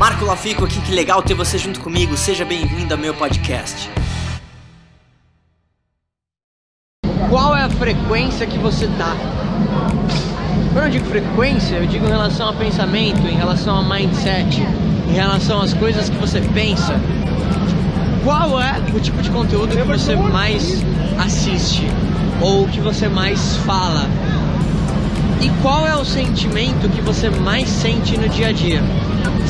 Marco Lafico aqui, que legal ter você junto comigo. Seja bem-vindo ao meu podcast. Qual é a frequência que você tá? Quando eu digo frequência, eu digo em relação a pensamento, em relação a mindset, em relação às coisas que você pensa. Qual é o tipo de conteúdo que você mais assiste ou que você mais fala? E qual é o sentimento que você mais sente no dia a dia?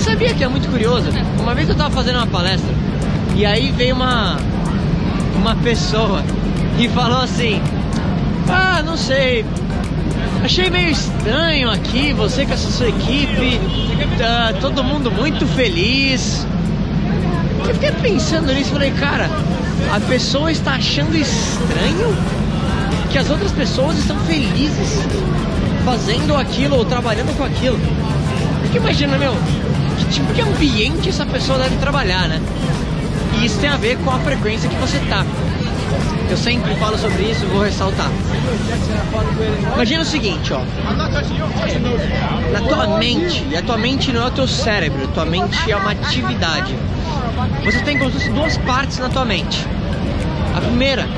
Sabia que é muito curioso? Uma vez eu estava fazendo uma palestra e aí veio uma uma pessoa e falou assim: "Ah, não sei, Achei meio estranho aqui, você com essa sua equipe, tá todo mundo muito feliz. Eu fiquei pensando nisso, falei, cara, a pessoa está achando estranho que as outras pessoas estão felizes fazendo aquilo ou trabalhando com aquilo. Porque imagina, meu, que tipo de ambiente essa pessoa deve trabalhar, né? E isso tem a ver com a frequência que você tá. Eu sempre falo sobre isso vou ressaltar. Imagina o seguinte, ó. Na tua mente, e a tua mente não é o teu cérebro, tua mente é uma atividade. Você tem como se fosse duas partes na tua mente. A primeira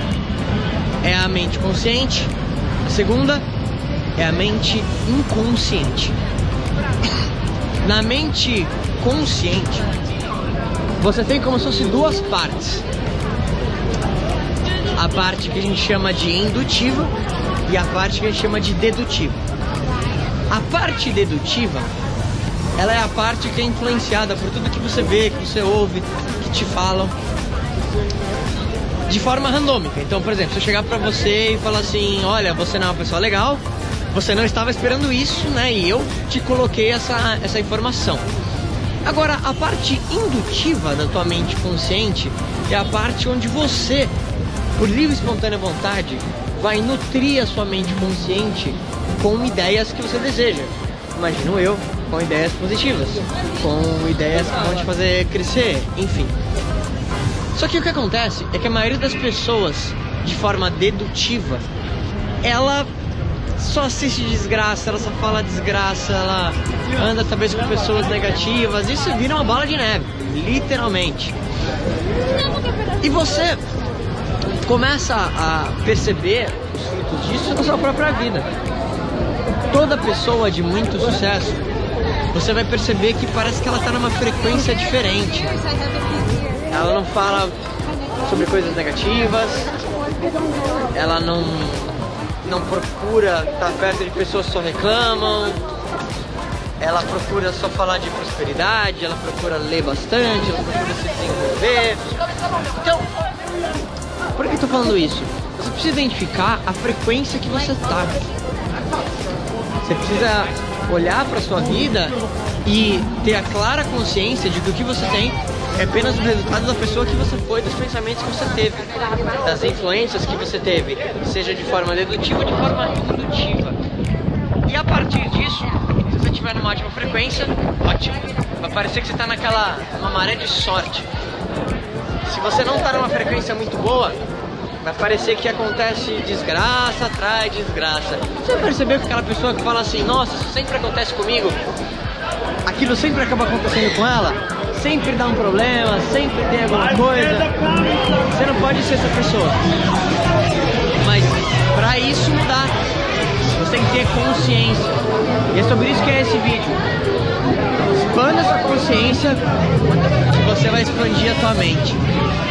é a mente consciente, a segunda é a mente inconsciente. Na mente consciente, você tem como se fosse duas partes a parte que a gente chama de indutiva e a parte que a gente chama de dedutiva. A parte dedutiva, ela é a parte que é influenciada por tudo que você vê, que você ouve, que te falam, de forma randômica. Então, por exemplo, se eu chegar para você e falar assim, olha, você não é uma pessoa legal, você não estava esperando isso, né? E eu te coloquei essa, essa informação. Agora, a parte indutiva da tua mente consciente é a parte onde você por livre e espontânea vontade, vai nutrir a sua mente consciente com ideias que você deseja. Imagino eu, com ideias positivas, com ideias que vão te fazer crescer, enfim. Só que o que acontece é que a maioria das pessoas, de forma dedutiva, ela só assiste desgraça, ela só fala desgraça, ela anda talvez com pessoas negativas, isso vira uma bola de neve, literalmente. E você começa a perceber os frutos disso na sua própria vida. Toda pessoa de muito sucesso, você vai perceber que parece que ela está numa frequência diferente. Ela não fala sobre coisas negativas, ela não, não procura estar perto de pessoas que só reclamam, ela procura só falar de prosperidade, ela procura ler bastante, ela procura se desenvolver. Então, por que eu tô falando isso? Você precisa identificar a frequência que você tá. Você precisa olhar para sua vida e ter a clara consciência de que o que você tem é apenas o resultado da pessoa que você foi, dos pensamentos que você teve, das influências que você teve, seja de forma dedutiva ou de forma indutiva. E a partir disso, se você estiver numa ótima frequência, ótimo. Vai parecer que você está naquela uma maré de sorte. Se você não está numa frequência muito boa, vai parecer que acontece desgraça atrás desgraça. Você percebeu que aquela pessoa que fala assim, nossa, isso sempre acontece comigo, aquilo sempre acaba acontecendo com ela? Sempre dá um problema, sempre tem alguma coisa. Você não pode ser essa pessoa. Mas para isso mudar, você tem que ter consciência. E é sobre isso que é esse vídeo. Expanda sua consciência você vai expandir a tua mente.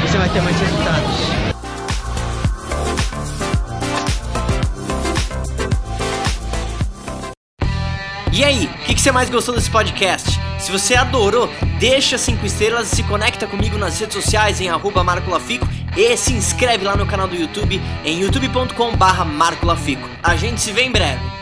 Você vai ter mais resultados. Aí, o que, que, você mais gostou desse podcast? Se você adorou, deixa 5 estrelas e se conecta comigo nas redes sociais em arroba e se inscreve lá no canal do YouTube em youtube.com barra. A gente se vê em breve.